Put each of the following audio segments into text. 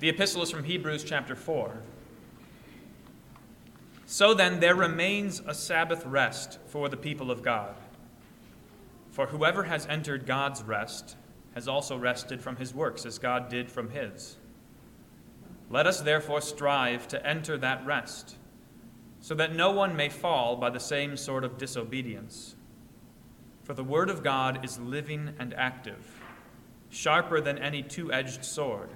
The epistle is from Hebrews chapter 4. So then, there remains a Sabbath rest for the people of God. For whoever has entered God's rest has also rested from his works, as God did from his. Let us therefore strive to enter that rest, so that no one may fall by the same sort of disobedience. For the word of God is living and active, sharper than any two edged sword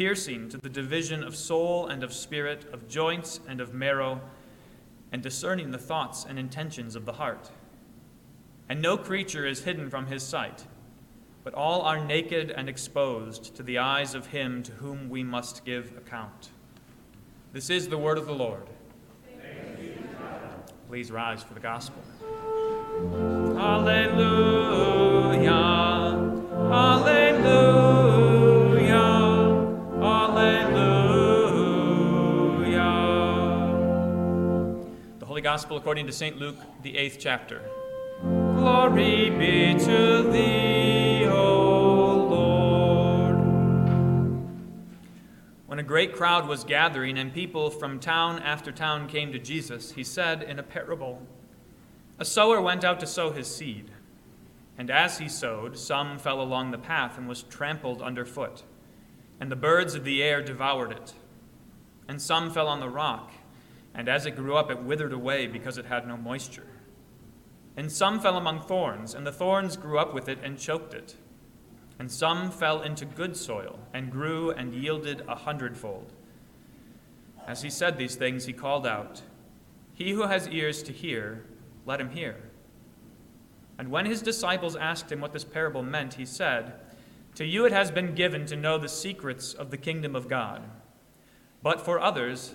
piercing to the division of soul and of spirit, of joints and of marrow, and discerning the thoughts and intentions of the heart. And no creature is hidden from his sight, but all are naked and exposed to the eyes of him to whom we must give account. This is the word of the Lord. Please rise for the gospel. Hallelujah. Gospel according to St. Luke, the eighth chapter. Glory be to thee, O Lord. When a great crowd was gathering and people from town after town came to Jesus, he said in a parable A sower went out to sow his seed. And as he sowed, some fell along the path and was trampled underfoot, and the birds of the air devoured it. And some fell on the rock and as it grew up, it withered away because it had no moisture. And some fell among thorns, and the thorns grew up with it and choked it. And some fell into good soil, and grew and yielded a hundredfold. As he said these things, he called out, He who has ears to hear, let him hear. And when his disciples asked him what this parable meant, he said, To you it has been given to know the secrets of the kingdom of God. But for others,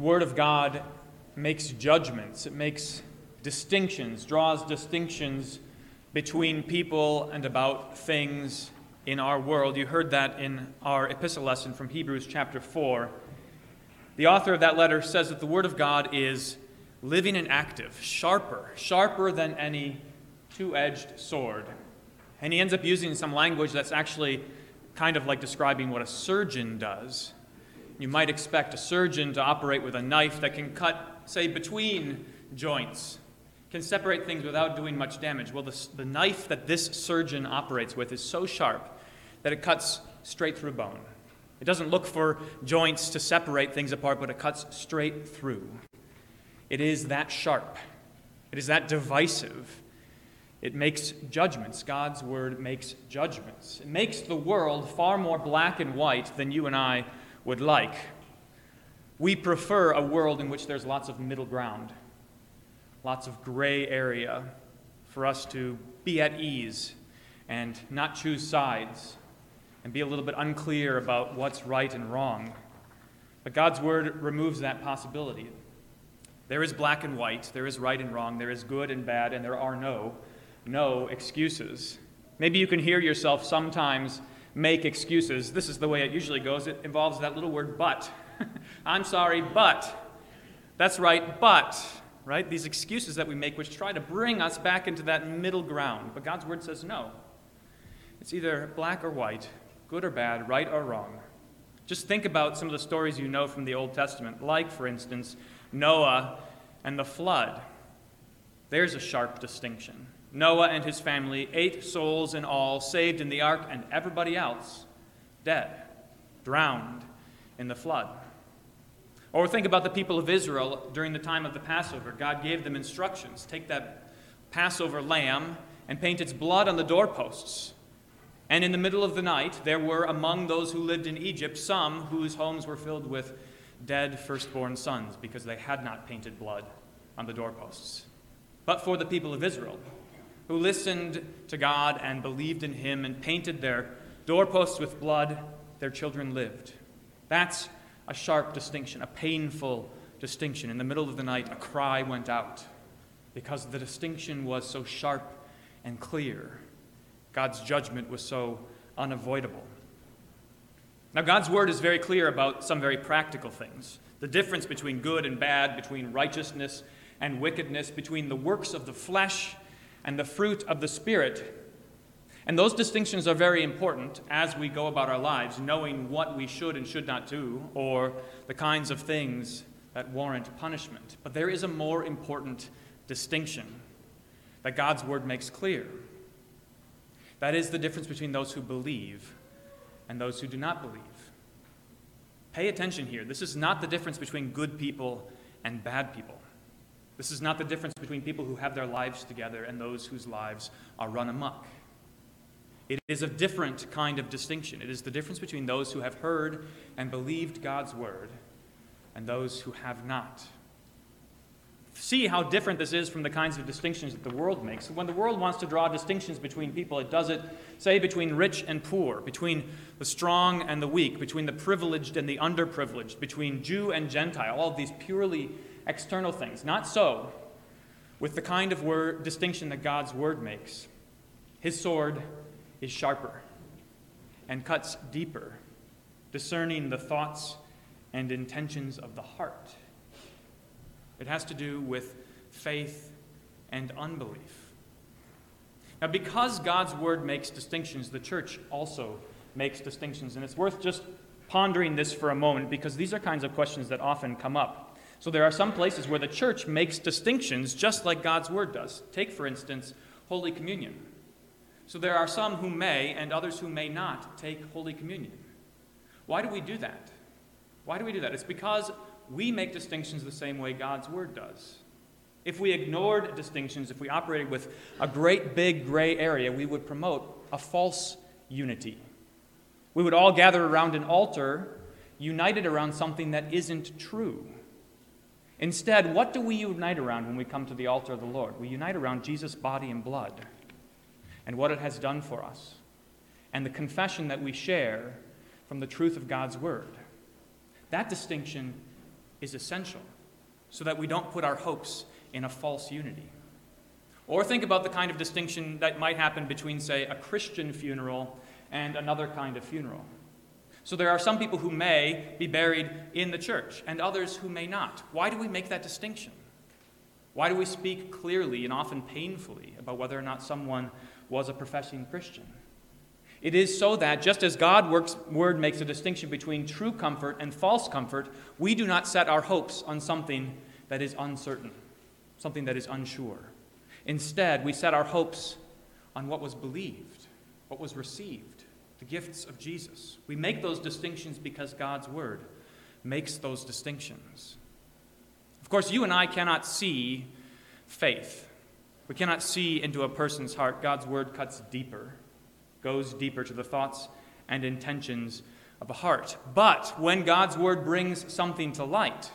The Word of God makes judgments, it makes distinctions, draws distinctions between people and about things in our world. You heard that in our epistle lesson from Hebrews chapter 4. The author of that letter says that the Word of God is living and active, sharper, sharper than any two edged sword. And he ends up using some language that's actually kind of like describing what a surgeon does. You might expect a surgeon to operate with a knife that can cut, say, between joints, can separate things without doing much damage. Well, the, the knife that this surgeon operates with is so sharp that it cuts straight through bone. It doesn't look for joints to separate things apart, but it cuts straight through. It is that sharp, it is that divisive it makes judgments. God's word makes judgments. It makes the world far more black and white than you and I would like. We prefer a world in which there's lots of middle ground, lots of gray area for us to be at ease and not choose sides and be a little bit unclear about what's right and wrong. But God's word removes that possibility. There is black and white, there is right and wrong, there is good and bad, and there are no no excuses. Maybe you can hear yourself sometimes make excuses. This is the way it usually goes. It involves that little word, but. I'm sorry, but. That's right, but. Right? These excuses that we make, which try to bring us back into that middle ground. But God's word says no. It's either black or white, good or bad, right or wrong. Just think about some of the stories you know from the Old Testament, like, for instance, Noah and the flood. There's a sharp distinction. Noah and his family, eight souls in all, saved in the ark, and everybody else dead, drowned in the flood. Or think about the people of Israel during the time of the Passover. God gave them instructions take that Passover lamb and paint its blood on the doorposts. And in the middle of the night, there were among those who lived in Egypt some whose homes were filled with dead firstborn sons because they had not painted blood on the doorposts. But for the people of Israel, who listened to God and believed in Him and painted their doorposts with blood, their children lived. That's a sharp distinction, a painful distinction. In the middle of the night, a cry went out because the distinction was so sharp and clear. God's judgment was so unavoidable. Now, God's word is very clear about some very practical things the difference between good and bad, between righteousness and wickedness, between the works of the flesh and the fruit of the Spirit. And those distinctions are very important as we go about our lives, knowing what we should and should not do, or the kinds of things that warrant punishment. But there is a more important distinction that God's Word makes clear. That is the difference between those who believe and those who do not believe. Pay attention here. This is not the difference between good people and bad people. This is not the difference between people who have their lives together and those whose lives are run amok. It is a different kind of distinction. It is the difference between those who have heard and believed God's word and those who have not. See how different this is from the kinds of distinctions that the world makes. When the world wants to draw distinctions between people, it does it, say, between rich and poor, between the strong and the weak, between the privileged and the underprivileged, between Jew and Gentile, all of these purely external things. Not so with the kind of word, distinction that God's word makes. His sword is sharper and cuts deeper, discerning the thoughts and intentions of the heart. It has to do with faith and unbelief. Now, because God's word makes distinctions, the church also makes distinctions. And it's worth just pondering this for a moment because these are kinds of questions that often come up. So there are some places where the church makes distinctions just like God's word does. Take, for instance, Holy Communion. So there are some who may and others who may not take Holy Communion. Why do we do that? Why do we do that? It's because we make distinctions the same way God's word does. If we ignored distinctions, if we operated with a great big gray area, we would promote a false unity. We would all gather around an altar, united around something that isn't true. Instead, what do we unite around when we come to the altar of the Lord? We unite around Jesus' body and blood and what it has done for us, and the confession that we share from the truth of God's Word. That distinction is essential so that we don't put our hopes in a false unity. Or think about the kind of distinction that might happen between, say, a Christian funeral and another kind of funeral. So there are some people who may be buried in the church and others who may not. Why do we make that distinction? Why do we speak clearly and often painfully about whether or not someone was a professing Christian? It is so that, just as God's word makes a distinction between true comfort and false comfort, we do not set our hopes on something that is uncertain, something that is unsure. Instead, we set our hopes on what was believed, what was received the gifts of Jesus. We make those distinctions because God's Word makes those distinctions. Of course, you and I cannot see faith. We cannot see into a person's heart. God's Word cuts deeper, goes deeper to the thoughts and intentions of a heart. But when God's Word brings something to light,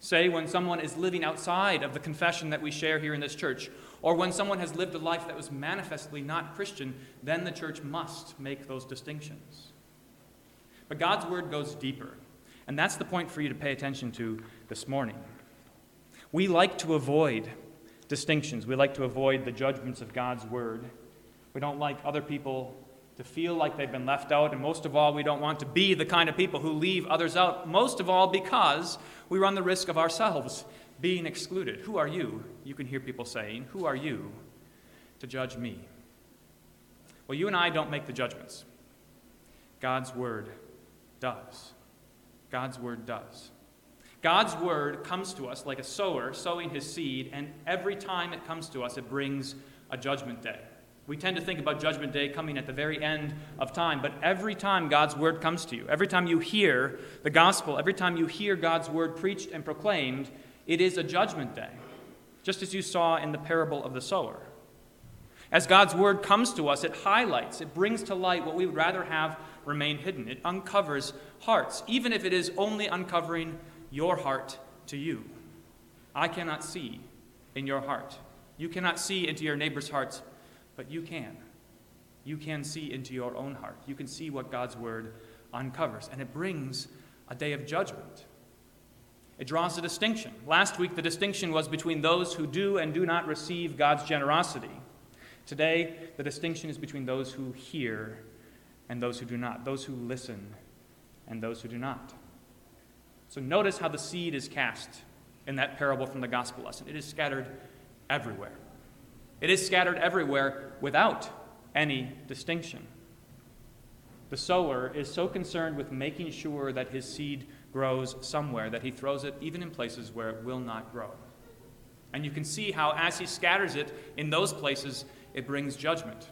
say when someone is living outside of the confession that we share here in this church, or when someone has lived a life that was manifestly not Christian, then the church must make those distinctions. But God's word goes deeper. And that's the point for you to pay attention to this morning. We like to avoid distinctions. We like to avoid the judgments of God's word. We don't like other people to feel like they've been left out. And most of all, we don't want to be the kind of people who leave others out. Most of all, because we run the risk of ourselves being excluded. Who are you? You can hear people saying, Who are you to judge me? Well, you and I don't make the judgments. God's word does. God's word does. God's word comes to us like a sower sowing his seed, and every time it comes to us, it brings a judgment day. We tend to think about Judgment Day coming at the very end of time, but every time God's word comes to you, every time you hear the gospel, every time you hear God's word preached and proclaimed, it is a judgment day, just as you saw in the parable of the sower. As God's word comes to us, it highlights, it brings to light what we would rather have remain hidden. It uncovers hearts, even if it is only uncovering your heart to you. I cannot see in your heart. You cannot see into your neighbor's hearts but you can. You can see into your own heart. You can see what God's word uncovers, and it brings a day of judgment. It draws a distinction. Last week, the distinction was between those who do and do not receive God's generosity. Today, the distinction is between those who hear and those who do not, those who listen and those who do not. So notice how the seed is cast in that parable from the gospel lesson. It is scattered everywhere. It is scattered everywhere without any distinction. The sower is so concerned with making sure that his seed grows somewhere that he throws it even in places where it will not grow. And you can see how, as he scatters it in those places, it brings judgment.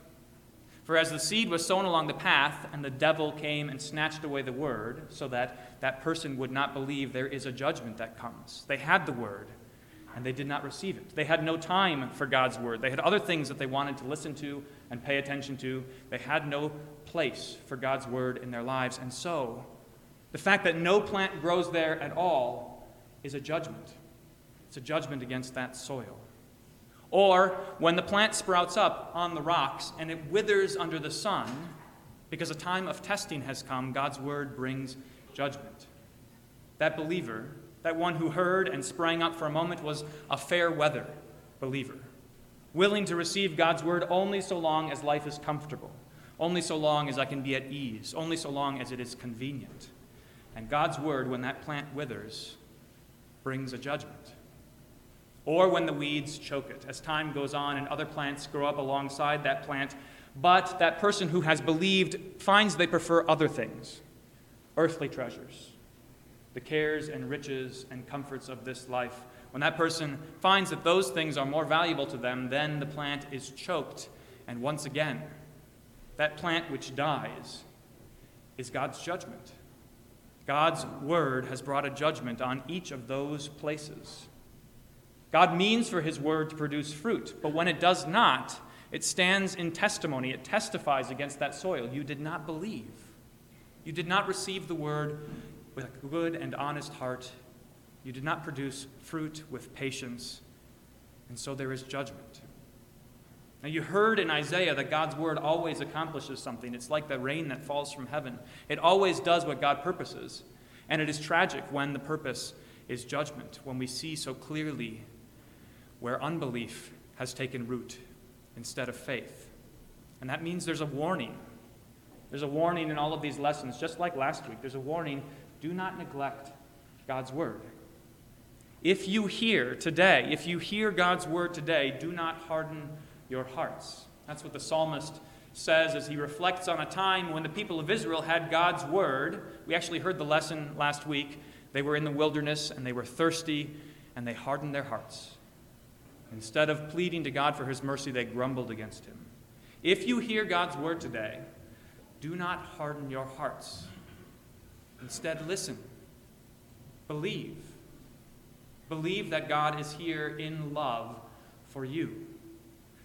For as the seed was sown along the path, and the devil came and snatched away the word, so that that person would not believe there is a judgment that comes. They had the word, and they did not receive it. They had no time for God's word. They had other things that they wanted to listen to and pay attention to. They had no place for God's word in their lives. And so, the fact that no plant grows there at all is a judgment. It's a judgment against that soil. Or when the plant sprouts up on the rocks and it withers under the sun, because a time of testing has come, God's word brings judgment. That believer that one who heard and sprang up for a moment was a fair weather believer, willing to receive God's word only so long as life is comfortable, only so long as I can be at ease, only so long as it is convenient. And God's word, when that plant withers, brings a judgment. Or when the weeds choke it, as time goes on and other plants grow up alongside that plant, but that person who has believed finds they prefer other things, earthly treasures the cares and riches and comforts of this life, when that person finds that those things are more valuable to them, then the plant is choked. And once again, that plant which dies is God's judgment. God's word has brought a judgment on each of those places. God means for his word to produce fruit, but when it does not, it stands in testimony. It testifies against that soil. You did not believe. You did not receive the word with a good and honest heart. You did not produce fruit with patience, and so there is judgment. Now, you heard in Isaiah that God's word always accomplishes something. It's like the rain that falls from heaven, it always does what God purposes. And it is tragic when the purpose is judgment, when we see so clearly where unbelief has taken root instead of faith. And that means there's a warning. There's a warning in all of these lessons, just like last week. There's a warning do not neglect God's word. If you hear today, if you hear God's word today, do not harden your hearts. That's what the psalmist says as he reflects on a time when the people of Israel had God's word. We actually heard the lesson last week. They were in the wilderness and they were thirsty and they hardened their hearts. Instead of pleading to God for his mercy, they grumbled against him. If you hear God's word today, do not harden your hearts. Instead, listen. Believe. Believe that God is here in love for you.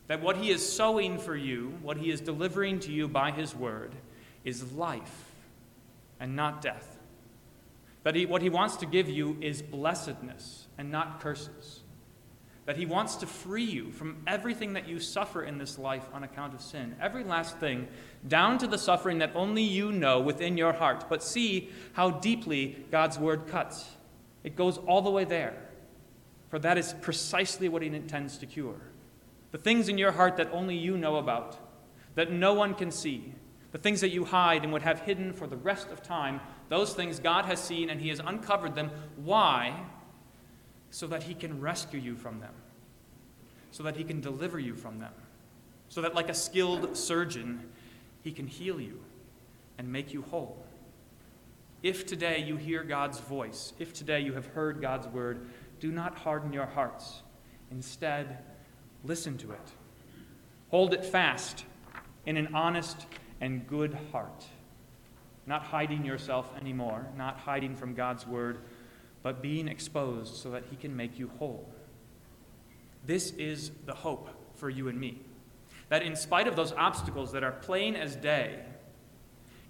That what He is sowing for you, what He is delivering to you by His word, is life and not death. That he, what He wants to give you is blessedness and not curses that He wants to free you from everything that you suffer in this life on account of sin. Every last thing, down to the suffering that only you know within your heart. But see how deeply God's Word cuts. It goes all the way there. For that is precisely what He intends to cure. The things in your heart that only you know about, that no one can see, the things that you hide and would have hidden for the rest of time, those things God has seen and He has uncovered them. Why? So that he can rescue you from them, so that he can deliver you from them, so that, like a skilled surgeon, he can heal you and make you whole. If today you hear God's voice, if today you have heard God's word, do not harden your hearts. Instead, listen to it. Hold it fast in an honest and good heart, not hiding yourself anymore, not hiding from God's word, but being exposed so that He can make you whole. This is the hope for you and me. That in spite of those obstacles that are plain as day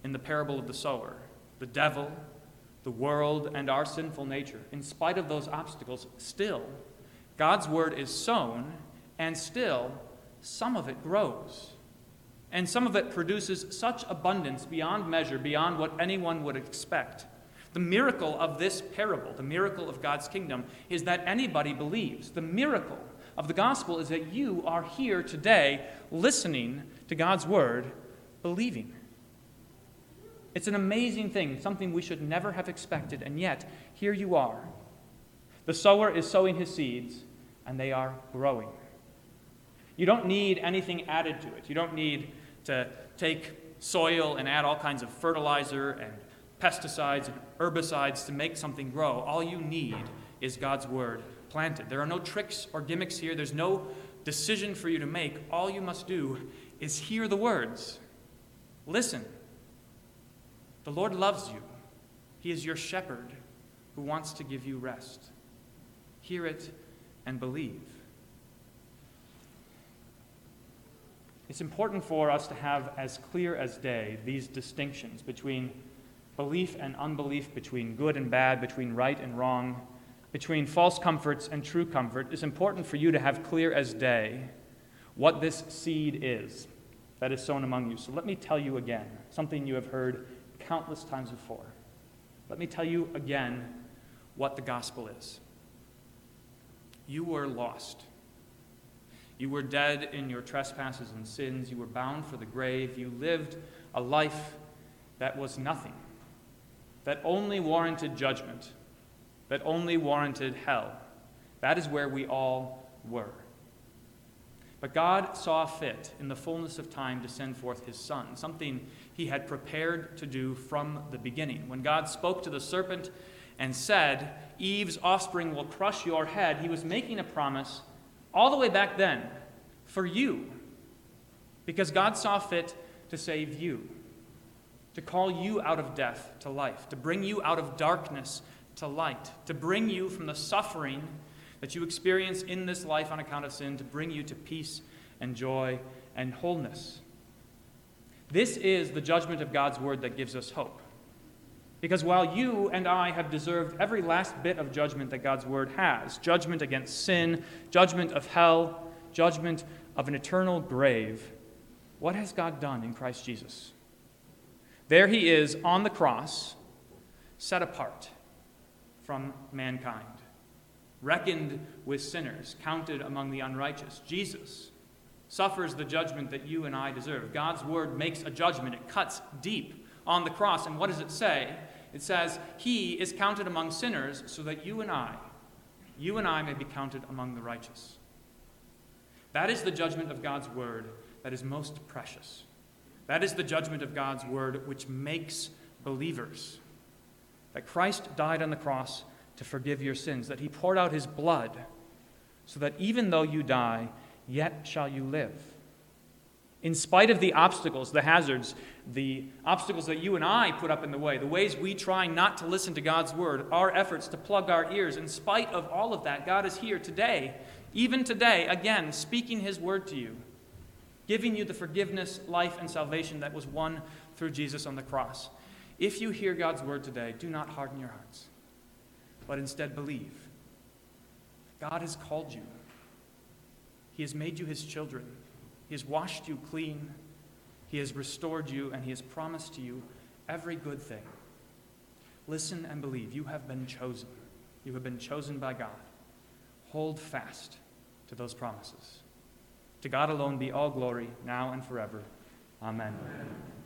in the parable of the sower, the devil, the world, and our sinful nature, in spite of those obstacles, still, God's word is sown, and still, some of it grows. And some of it produces such abundance beyond measure, beyond what anyone would expect. The miracle of this parable, the miracle of God's kingdom, is that anybody believes. The miracle of the gospel is that you are here today listening to God's word, believing. It's an amazing thing, something we should never have expected, and yet here you are. The sower is sowing his seeds, and they are growing. You don't need anything added to it. You don't need to take soil and add all kinds of fertilizer and pesticides and herbicides to make something grow. All you need is God's word planted. There are no tricks or gimmicks here, there's no decision for you to make. All you must do is hear the words. Listen. The Lord loves you, He is your shepherd who wants to give you rest. Hear it and believe. It's important for us to have as clear as day these distinctions between belief and unbelief, between good and bad, between right and wrong, between false comforts and true comfort. It's important for you to have clear as day what this seed is that is sown among you. So let me tell you again something you have heard countless times before. Let me tell you again what the gospel is. You were lost. You were dead in your trespasses and sins. You were bound for the grave. You lived a life that was nothing, that only warranted judgment, that only warranted hell. That is where we all were. But God saw fit in the fullness of time to send forth his Son, something he had prepared to do from the beginning. When God spoke to the serpent and said, Eve's offspring will crush your head, he was making a promise all the way back then for you. Because God saw fit to save you, to call you out of death to life, to bring you out of darkness to light, to bring you from the suffering that you experience in this life on account of sin, to bring you to peace and joy and wholeness. This is the judgment of God's word that gives us hope. Because while you and I have deserved every last bit of judgment that God's word has judgment against sin, judgment of hell, judgment of an eternal grave what has God done in Christ Jesus? There he is on the cross, set apart from mankind, reckoned with sinners, counted among the unrighteous. Jesus suffers the judgment that you and I deserve. God's word makes a judgment, it cuts deep on the cross. And what does it say? It says, He is counted among sinners so that you and I, you and I may be counted among the righteous. That is the judgment of God's word that is most precious. That is the judgment of God's word which makes believers. That Christ died on the cross to forgive your sins, that he poured out his blood, so that even though you die, yet shall you live. In spite of the obstacles, the hazards, the obstacles that you and I put up in the way, the ways we try not to listen to God's word, our efforts to plug our ears, in spite of all of that, God is here today, even today, again, speaking his word to you, giving you the forgiveness, life, and salvation that was won through Jesus on the cross. If you hear God's word today, do not harden your hearts, but instead believe. God has called you, He has made you His children, He has washed you clean, He has restored you, and He has promised to you every good thing. Listen and believe. You have been chosen. You have been chosen by God. Hold fast to those promises. To God alone be all glory, now and forever. Amen. Amen.